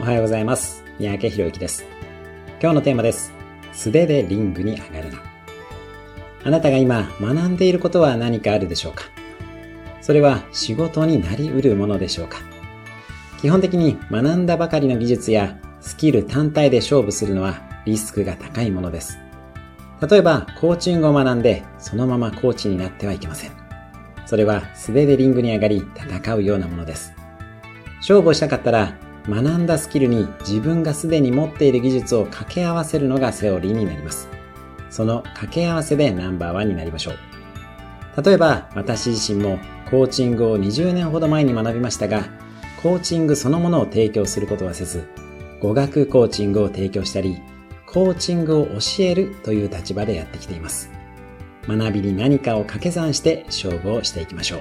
おはようございます。三宅博之です。今日のテーマです。素手でリングに上がるな。あなたが今学んでいることは何かあるでしょうか？それは仕事になり得るものでしょうか？基本的に学んだばかりの技術やスキル単体で勝負するのはリスクが高いものです。例えば、コーチングを学んでそのままコーチになってはいけません。それは素手でリングに上がり戦うようなものです。勝負をしたかったら学んだスキルに自分がすでに持っている技術を掛け合わせるのがセオリーになります。その掛け合わせでナンバーワンになりましょう。例えば私自身もコーチングを20年ほど前に学びましたが、コーチングそのものを提供することはせず、語学コーチングを提供したり、コーチングを教えるという立場でやってきています。学びに何かを掛け算して勝負をしていきましょう。